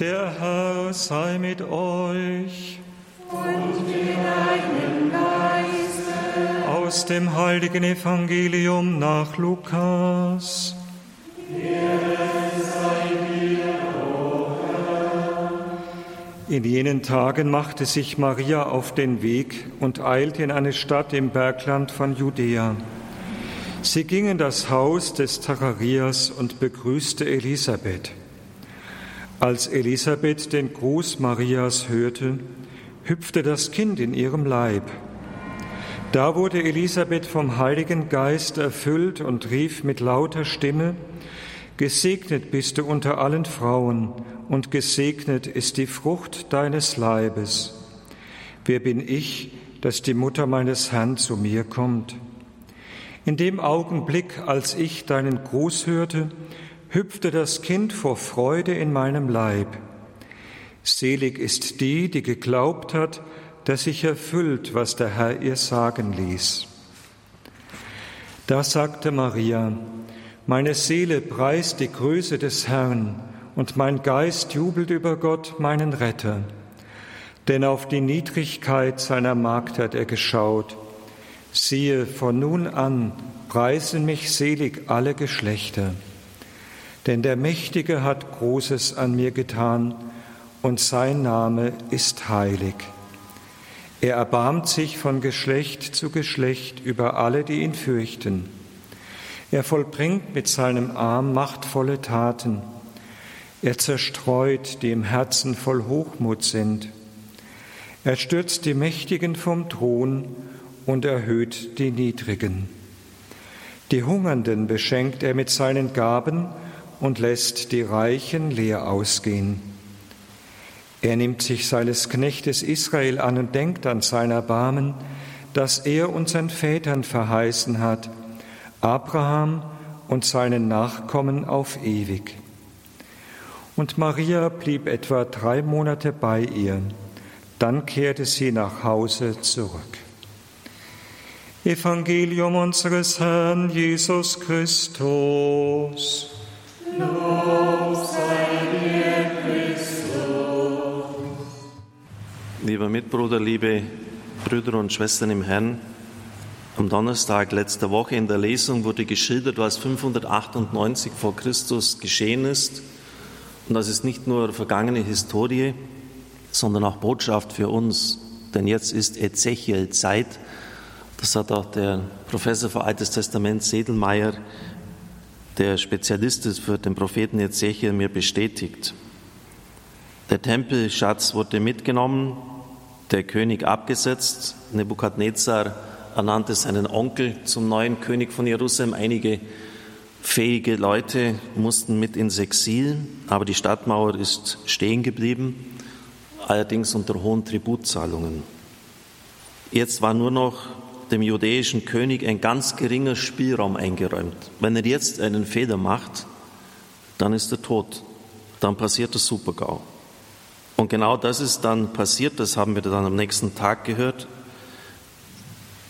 Der Herr sei mit euch. Und mit deinem Geiste. Aus dem heiligen Evangelium nach Lukas. In jenen Tagen machte sich Maria auf den Weg und eilte in eine Stadt im Bergland von Judäa. Sie ging in das Haus des Zacharias und begrüßte Elisabeth. Als Elisabeth den Gruß Marias hörte, hüpfte das Kind in ihrem Leib. Da wurde Elisabeth vom Heiligen Geist erfüllt und rief mit lauter Stimme, Gesegnet bist du unter allen Frauen und gesegnet ist die Frucht deines Leibes. Wer bin ich, dass die Mutter meines Herrn zu mir kommt? In dem Augenblick, als ich deinen Gruß hörte, hüpfte das Kind vor Freude in meinem Leib. Selig ist die, die geglaubt hat, dass sich erfüllt, was der Herr ihr sagen ließ. Da sagte Maria, meine Seele preist die Größe des Herrn und mein Geist jubelt über Gott, meinen Retter. Denn auf die Niedrigkeit seiner Magd hat er geschaut. Siehe, von nun an preisen mich selig alle Geschlechter. Denn der Mächtige hat Großes an mir getan, und sein Name ist heilig. Er erbarmt sich von Geschlecht zu Geschlecht über alle, die ihn fürchten. Er vollbringt mit seinem Arm machtvolle Taten. Er zerstreut, die im Herzen voll Hochmut sind. Er stürzt die Mächtigen vom Thron und erhöht die Niedrigen. Die Hungernden beschenkt er mit seinen Gaben und lässt die Reichen leer ausgehen. Er nimmt sich seines Knechtes Israel an und denkt an sein Erbarmen, das er unseren Vätern verheißen hat, Abraham und seinen Nachkommen auf ewig. Und Maria blieb etwa drei Monate bei ihr, dann kehrte sie nach Hause zurück. Evangelium unseres Herrn Jesus Christus. Lieber Mitbruder, liebe Brüder und Schwestern im Herrn, am Donnerstag letzter Woche in der Lesung wurde geschildert, was 598 vor Christus geschehen ist. Und das ist nicht nur vergangene Historie, sondern auch Botschaft für uns. Denn jetzt ist Ezechiel Zeit. Das hat auch der Professor für Altes Testament Sedelmeier der Spezialist ist für den Propheten Ezechiel, mir bestätigt. Der Tempelschatz wurde mitgenommen, der König abgesetzt, Nebukadnezar ernannte seinen Onkel zum neuen König von Jerusalem. Einige fähige Leute mussten mit ins Exil, aber die Stadtmauer ist stehen geblieben, allerdings unter hohen Tributzahlungen. Jetzt war nur noch dem judäischen König ein ganz geringer Spielraum eingeräumt. Wenn er jetzt einen Fehler macht, dann ist er tot. Dann passiert der Supergau. Und genau das ist dann passiert, das haben wir dann am nächsten Tag gehört.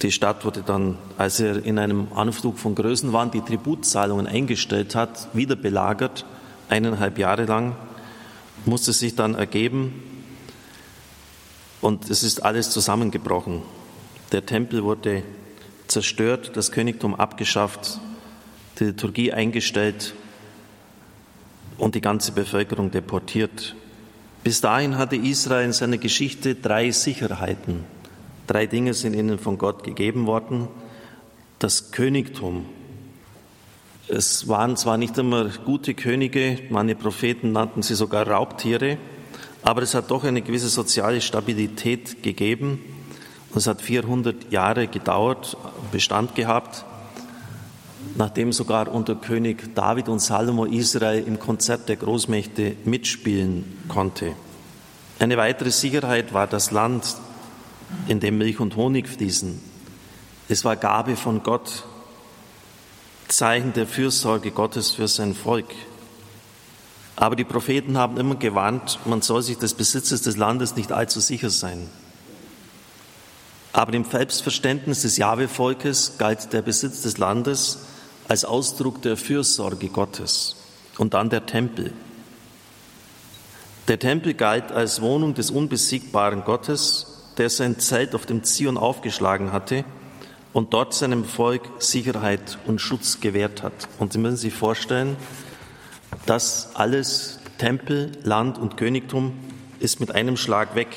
Die Stadt wurde dann, als er in einem Anflug von Größenwahn die Tributzahlungen eingestellt hat, wieder belagert, eineinhalb Jahre lang, musste sich dann ergeben und es ist alles zusammengebrochen. Der Tempel wurde zerstört, das Königtum abgeschafft, die Liturgie eingestellt und die ganze Bevölkerung deportiert. Bis dahin hatte Israel in seiner Geschichte drei Sicherheiten. Drei Dinge sind ihnen von Gott gegeben worden. Das Königtum. Es waren zwar nicht immer gute Könige, manche Propheten nannten sie sogar Raubtiere, aber es hat doch eine gewisse soziale Stabilität gegeben es hat 400 Jahre gedauert, Bestand gehabt, nachdem sogar unter König David und Salomo Israel im Konzert der Großmächte mitspielen konnte. Eine weitere Sicherheit war das Land, in dem Milch und Honig fließen. Es war Gabe von Gott, Zeichen der Fürsorge Gottes für sein Volk. Aber die Propheten haben immer gewarnt, man soll sich des Besitzes des Landes nicht allzu sicher sein. Aber im Selbstverständnis des Jahwe-Volkes galt der Besitz des Landes als Ausdruck der Fürsorge Gottes und dann der Tempel. Der Tempel galt als Wohnung des unbesiegbaren Gottes, der sein Zelt auf dem Zion aufgeschlagen hatte und dort seinem Volk Sicherheit und Schutz gewährt hat. Und Sie müssen sich vorstellen, dass alles Tempel, Land und Königtum ist mit einem Schlag weg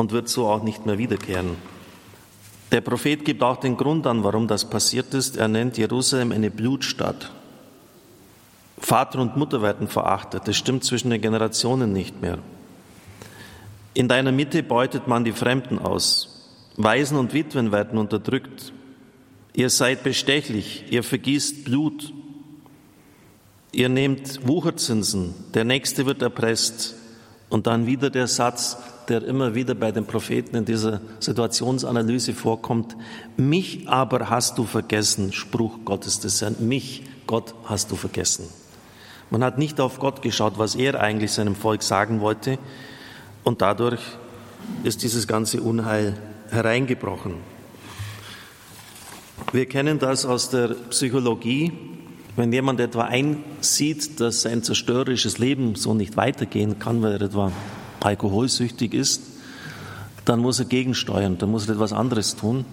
und wird so auch nicht mehr wiederkehren. Der Prophet gibt auch den Grund an, warum das passiert ist. Er nennt Jerusalem eine Blutstadt. Vater und Mutter werden verachtet. Das stimmt zwischen den Generationen nicht mehr. In deiner Mitte beutet man die Fremden aus. Waisen und Witwen werden unterdrückt. Ihr seid bestechlich, ihr vergießt Blut, ihr nehmt Wucherzinsen, der Nächste wird erpresst. Und dann wieder der Satz, der immer wieder bei den Propheten in dieser Situationsanalyse vorkommt. Mich aber hast du vergessen, Spruch Gottes des Herrn. Mich, Gott, hast du vergessen. Man hat nicht auf Gott geschaut, was er eigentlich seinem Volk sagen wollte. Und dadurch ist dieses ganze Unheil hereingebrochen. Wir kennen das aus der Psychologie. Wenn jemand etwa einsieht, dass sein zerstörerisches Leben so nicht weitergehen kann, weil er etwa alkoholsüchtig ist, dann muss er gegensteuern, dann muss er etwas anderes tun.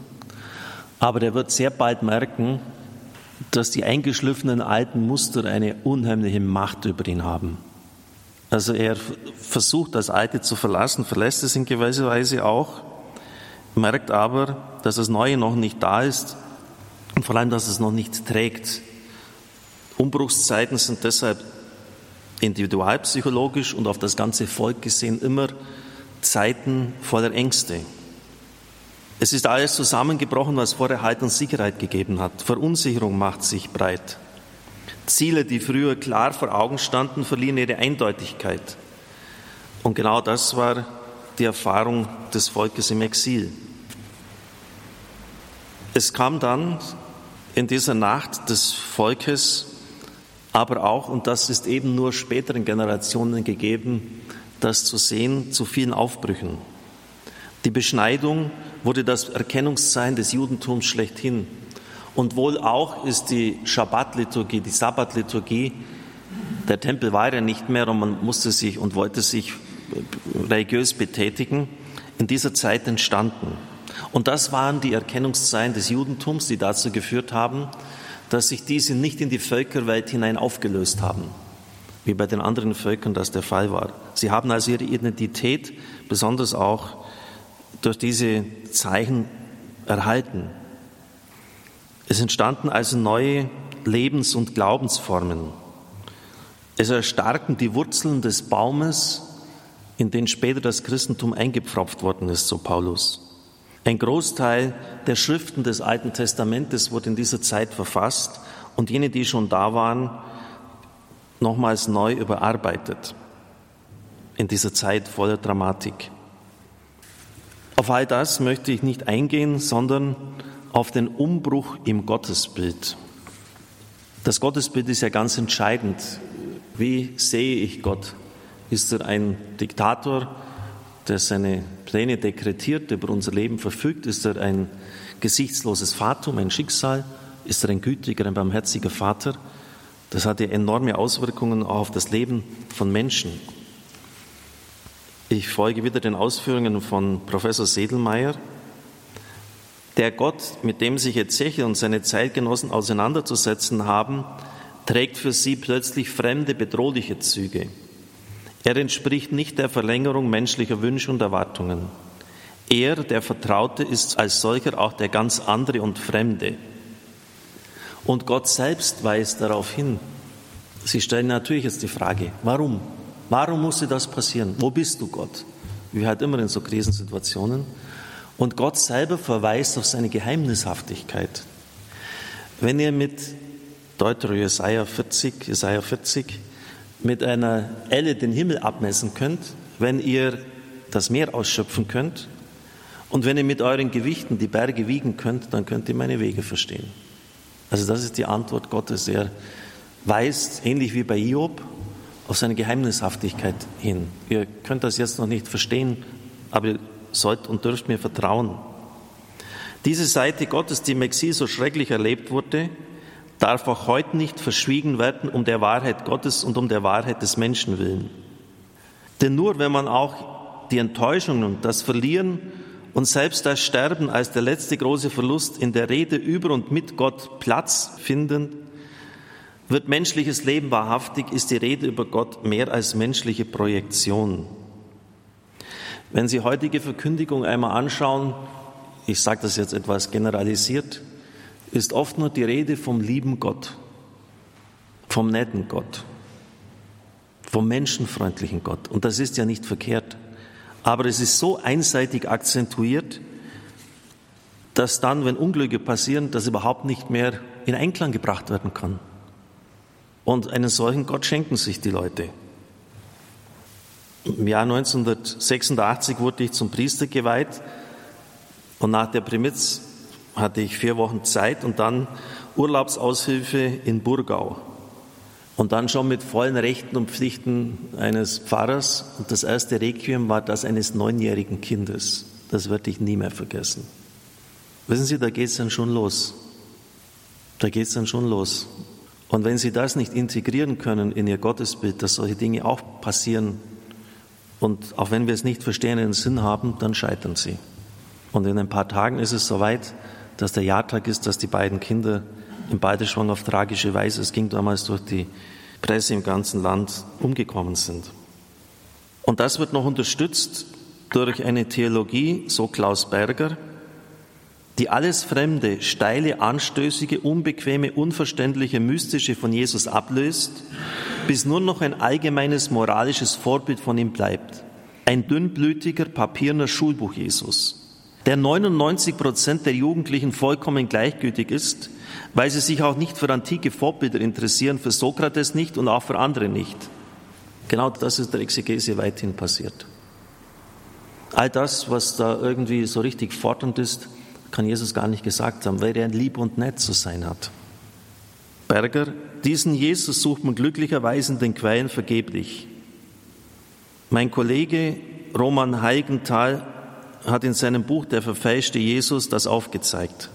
Aber er wird sehr bald merken, dass die eingeschliffenen alten Muster eine unheimliche Macht über ihn haben. Also er versucht, das Alte zu verlassen, verlässt es in gewisser Weise auch, merkt aber, dass das Neue noch nicht da ist und vor allem, dass es noch nicht trägt. Umbruchszeiten sind deshalb individualpsychologisch und auf das ganze Volk gesehen immer Zeiten voller Ängste. Es ist alles zusammengebrochen, was vorher Halt und Sicherheit gegeben hat. Verunsicherung macht sich breit. Ziele, die früher klar vor Augen standen, verlieren ihre Eindeutigkeit. Und genau das war die Erfahrung des Volkes im Exil. Es kam dann in dieser Nacht des Volkes aber auch, und das ist eben nur späteren Generationen gegeben, das zu sehen, zu vielen Aufbrüchen. Die Beschneidung wurde das Erkennungszeichen des Judentums schlechthin. Und wohl auch ist die Schabbat-Liturgie, die Sabbat-Liturgie, der Tempel war ja nicht mehr und man musste sich und wollte sich religiös betätigen, in dieser Zeit entstanden. Und das waren die Erkennungszeichen des Judentums, die dazu geführt haben, dass sich diese nicht in die Völkerwelt hinein aufgelöst haben, wie bei den anderen Völkern das der Fall war. Sie haben also ihre Identität besonders auch durch diese Zeichen erhalten. Es entstanden also neue Lebens- und Glaubensformen. Es erstarken die Wurzeln des Baumes, in den später das Christentum eingepfropft worden ist, so Paulus. Ein Großteil der Schriften des Alten Testamentes wurde in dieser Zeit verfasst und jene, die schon da waren, nochmals neu überarbeitet. In dieser Zeit voller Dramatik. Auf all das möchte ich nicht eingehen, sondern auf den Umbruch im Gottesbild. Das Gottesbild ist ja ganz entscheidend. Wie sehe ich Gott? Ist er ein Diktator, der seine Pläne dekretiert, über unser Leben verfügt? Ist er ein gesichtsloses Fatum, ein Schicksal? Ist er ein gütiger, ein barmherziger Vater? Das hat ja enorme Auswirkungen auch auf das Leben von Menschen. Ich folge wieder den Ausführungen von Professor Sedelmeier. Der Gott, mit dem sich Ezechiel und seine Zeitgenossen auseinanderzusetzen haben, trägt für sie plötzlich fremde, bedrohliche Züge. Er entspricht nicht der Verlängerung menschlicher Wünsche und Erwartungen. Er, der Vertraute, ist als solcher auch der ganz andere und Fremde. Und Gott selbst weist darauf hin. Sie stellen natürlich jetzt die Frage, warum? Warum musste das passieren? Wo bist du, Gott? Wie halt immer in so Krisensituationen. Und Gott selber verweist auf seine Geheimnishaftigkeit. Wenn ihr mit Deutero Jesaja 40, Jesaja 40 mit einer Elle den Himmel abmessen könnt, wenn ihr das Meer ausschöpfen könnt und wenn ihr mit euren Gewichten die Berge wiegen könnt, dann könnt ihr meine Wege verstehen. Also das ist die Antwort Gottes. Er weist, ähnlich wie bei Job, auf seine Geheimnishaftigkeit hin. Ihr könnt das jetzt noch nicht verstehen, aber ihr sollt und dürft mir vertrauen. Diese Seite Gottes, die im Exil so schrecklich erlebt wurde, darf auch heute nicht verschwiegen werden um der Wahrheit Gottes und um der Wahrheit des Menschen willen. Denn nur wenn man auch die Enttäuschungen, das Verlieren und selbst das Sterben als der letzte große Verlust in der Rede über und mit Gott Platz finden, wird menschliches Leben wahrhaftig, ist die Rede über Gott mehr als menschliche Projektion. Wenn Sie heutige Verkündigung einmal anschauen, ich sage das jetzt etwas generalisiert, ist oft nur die Rede vom lieben Gott, vom netten Gott, vom menschenfreundlichen Gott. Und das ist ja nicht verkehrt. Aber es ist so einseitig akzentuiert, dass dann, wenn Unglücke passieren, das überhaupt nicht mehr in Einklang gebracht werden kann. Und einen solchen Gott schenken sich die Leute. Im Jahr 1986 wurde ich zum Priester geweiht und nach der Primitz hatte ich vier Wochen Zeit und dann Urlaubsaushilfe in Burgau. Und dann schon mit vollen Rechten und Pflichten eines Pfarrers. Und das erste Requiem war das eines neunjährigen Kindes. Das werde ich nie mehr vergessen. Wissen Sie, da geht es dann schon los. Da geht es dann schon los. Und wenn Sie das nicht integrieren können in Ihr Gottesbild, dass solche Dinge auch passieren, und auch wenn wir es nicht verstehen, einen Sinn haben, dann scheitern sie. Und in ein paar Tagen ist es soweit, dass der Jahrtag ist, dass die beiden Kinder in Balderschwang auf tragische Weise, es ging damals durch die Presse im ganzen Land, umgekommen sind. Und das wird noch unterstützt durch eine Theologie, so Klaus Berger, die alles Fremde, steile, anstößige, unbequeme, unverständliche, mystische von Jesus ablöst bis nur noch ein allgemeines moralisches Vorbild von ihm bleibt. Ein dünnblütiger, papierner Schulbuch Jesus, der 99 Prozent der Jugendlichen vollkommen gleichgültig ist, weil sie sich auch nicht für antike Vorbilder interessieren, für Sokrates nicht und auch für andere nicht. Genau das ist der Exegese weithin passiert. All das, was da irgendwie so richtig fordernd ist, kann Jesus gar nicht gesagt haben, weil er lieb und nett zu sein hat. Berger, diesen Jesus sucht man glücklicherweise in den Quellen vergeblich. Mein Kollege Roman Heigenthal hat in seinem Buch Der verfälschte Jesus das aufgezeigt.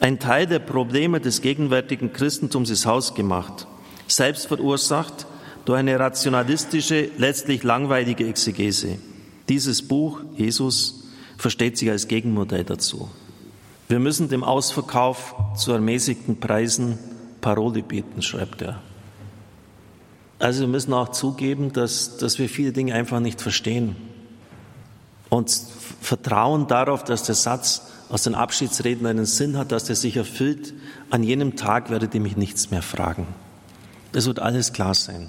Ein Teil der Probleme des gegenwärtigen Christentums ist hausgemacht, selbst verursacht durch eine rationalistische, letztlich langweilige Exegese. Dieses Buch, Jesus, versteht sich als Gegenmodell dazu. Wir müssen dem Ausverkauf zu ermäßigten Preisen Parole bieten, schreibt er. Also wir müssen auch zugeben, dass, dass wir viele Dinge einfach nicht verstehen. Und vertrauen darauf, dass der Satz aus den Abschiedsreden einen Sinn hat, dass der sich erfüllt. An jenem Tag werdet ihr mich nichts mehr fragen. Es wird alles klar sein.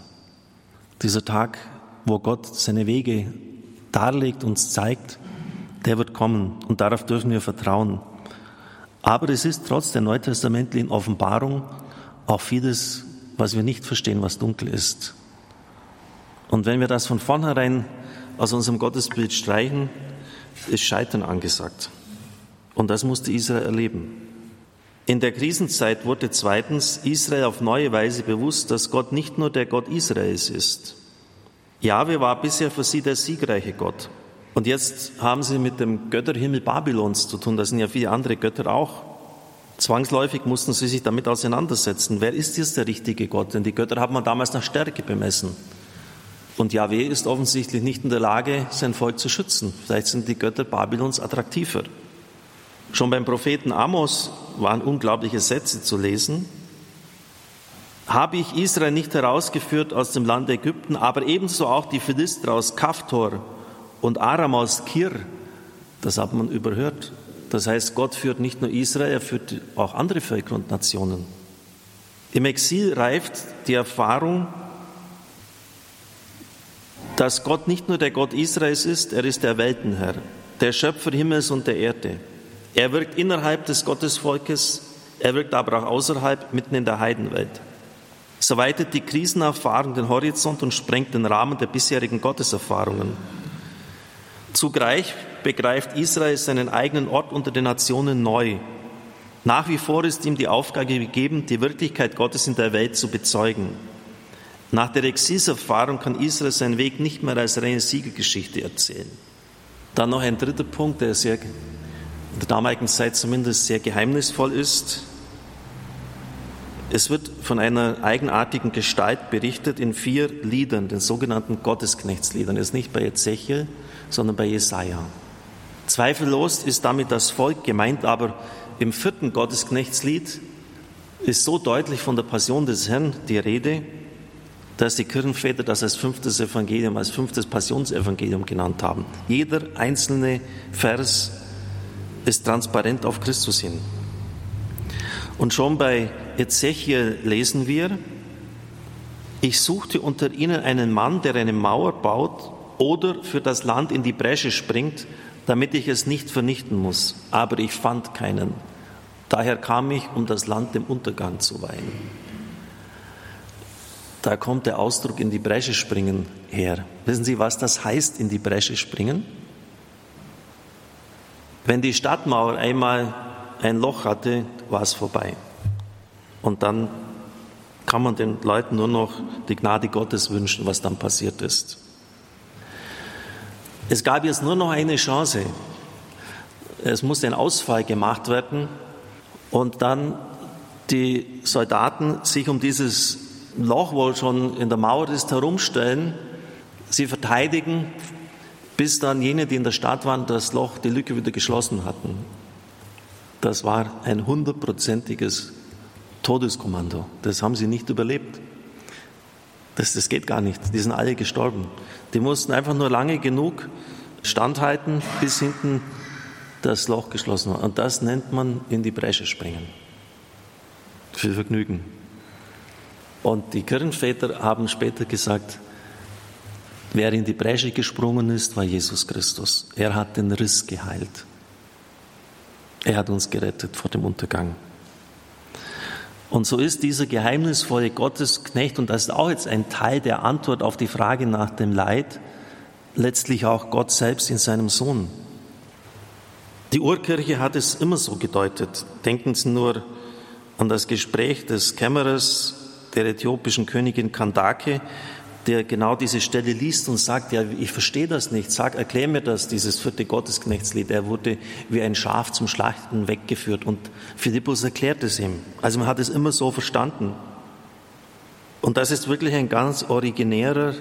Dieser Tag, wo Gott seine Wege darlegt, uns zeigt, der wird kommen und darauf dürfen wir vertrauen. Aber es ist trotz der neutestamentlichen Offenbarung auch vieles, was wir nicht verstehen, was dunkel ist. Und wenn wir das von vornherein aus unserem Gottesbild streichen, ist Scheitern angesagt. Und das musste Israel erleben. In der Krisenzeit wurde zweitens Israel auf neue Weise bewusst, dass Gott nicht nur der Gott Israels ist. Jahwe war bisher für sie der siegreiche Gott. Und jetzt haben sie mit dem Götterhimmel Babylons zu tun. Da sind ja viele andere Götter auch. Zwangsläufig mussten sie sich damit auseinandersetzen. Wer ist jetzt der richtige Gott? Denn die Götter haben man damals nach Stärke bemessen. Und Yahweh ist offensichtlich nicht in der Lage, sein Volk zu schützen. Vielleicht sind die Götter Babylons attraktiver. Schon beim Propheten Amos waren unglaubliche Sätze zu lesen. Habe ich Israel nicht herausgeführt aus dem Land Ägypten, aber ebenso auch die Philister aus Kaftor und Aram aus Kir? Das hat man überhört. Das heißt, Gott führt nicht nur Israel, er führt auch andere Völker und Nationen. Im Exil reift die Erfahrung, dass Gott nicht nur der Gott Israels ist, er ist der Weltenherr, der Schöpfer Himmels und der Erde. Er wirkt innerhalb des Gottesvolkes, er wirkt aber auch außerhalb, mitten in der Heidenwelt. So weitet die Krisenerfahrung den Horizont und sprengt den Rahmen der bisherigen Gotteserfahrungen. Zugleich begreift Israel seinen eigenen Ort unter den Nationen neu. Nach wie vor ist ihm die Aufgabe gegeben, die Wirklichkeit Gottes in der Welt zu bezeugen. Nach der Exilserfahrung kann Israel seinen Weg nicht mehr als reine Siegergeschichte erzählen. Dann noch ein dritter Punkt, der sehr, in der damaligen Zeit zumindest sehr geheimnisvoll ist. Es wird von einer eigenartigen Gestalt berichtet in vier Liedern, den sogenannten Gottesknechtsliedern. Es ist nicht bei Ezechiel, sondern bei Jesaja. Zweifellos ist damit das Volk gemeint, aber im vierten Gottesknechtslied ist so deutlich von der Passion des Herrn die Rede, dass die Kirchenväter das als fünftes Evangelium, als fünftes Passionsevangelium genannt haben. Jeder einzelne Vers ist transparent auf Christus hin. Und schon bei Ezechiel lesen wir, ich suchte unter ihnen einen Mann, der eine Mauer baut oder für das Land in die Bresche springt, damit ich es nicht vernichten muss. Aber ich fand keinen. Daher kam ich, um das Land dem Untergang zu weihen. Da kommt der Ausdruck in die Bresche springen her. Wissen Sie, was das heißt, in die Bresche springen? Wenn die Stadtmauer einmal ein Loch hatte, war es vorbei. Und dann kann man den Leuten nur noch die Gnade Gottes wünschen, was dann passiert ist. Es gab jetzt nur noch eine Chance. Es musste ein Ausfall gemacht werden und dann die Soldaten sich um dieses Loch, wo schon in der Mauer ist, herumstellen, sie verteidigen, bis dann jene, die in der Stadt waren, das Loch, die Lücke wieder geschlossen hatten. Das war ein hundertprozentiges Todeskommando. Das haben sie nicht überlebt. Das, das geht gar nicht. Die sind alle gestorben. Die mussten einfach nur lange genug standhalten, bis hinten das Loch geschlossen war. Und das nennt man in die Bresche springen. Für Vergnügen. Und die Kirchenväter haben später gesagt, wer in die Bresche gesprungen ist, war Jesus Christus. Er hat den Riss geheilt. Er hat uns gerettet vor dem Untergang. Und so ist dieser geheimnisvolle Gottesknecht, und das ist auch jetzt ein Teil der Antwort auf die Frage nach dem Leid, letztlich auch Gott selbst in seinem Sohn. Die Urkirche hat es immer so gedeutet. Denken Sie nur an das Gespräch des Kämmerers der äthiopischen Königin Kandake, der genau diese Stelle liest und sagt, ja, ich verstehe das nicht, sag, erklär mir das, dieses vierte Gottesknechtslied. Er wurde wie ein Schaf zum Schlachten weggeführt und Philippus erklärt es ihm. Also man hat es immer so verstanden. Und das ist wirklich ein ganz originärer,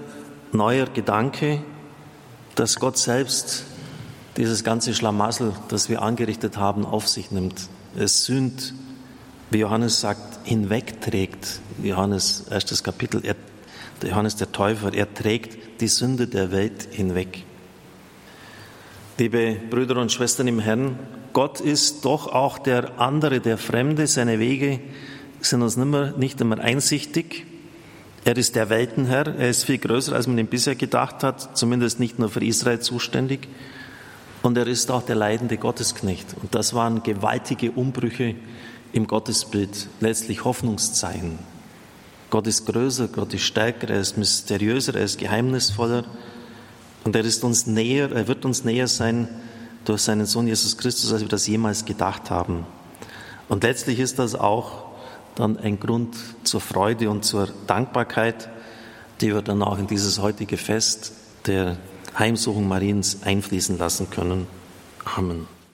neuer Gedanke, dass Gott selbst dieses ganze Schlamassel, das wir angerichtet haben, auf sich nimmt. Es sühnt, wie Johannes sagt, hinwegträgt. Johannes erstes Kapitel, er Johannes der Täufer, er trägt die Sünde der Welt hinweg. Liebe Brüder und Schwestern im Herrn, Gott ist doch auch der andere, der Fremde. Seine Wege sind uns nimmer, nicht immer einsichtig. Er ist der Weltenherr. Er ist viel größer, als man ihn bisher gedacht hat, zumindest nicht nur für Israel zuständig. Und er ist auch der leidende Gottesknecht. Und das waren gewaltige Umbrüche im Gottesbild, letztlich Hoffnungszeichen. Gott ist größer, Gott ist stärker, er ist mysteriöser, er ist geheimnisvoller und er ist uns näher, er wird uns näher sein durch seinen Sohn Jesus Christus, als wir das jemals gedacht haben. Und letztlich ist das auch dann ein Grund zur Freude und zur Dankbarkeit, die wir dann auch in dieses heutige Fest der Heimsuchung Mariens einfließen lassen können. Amen.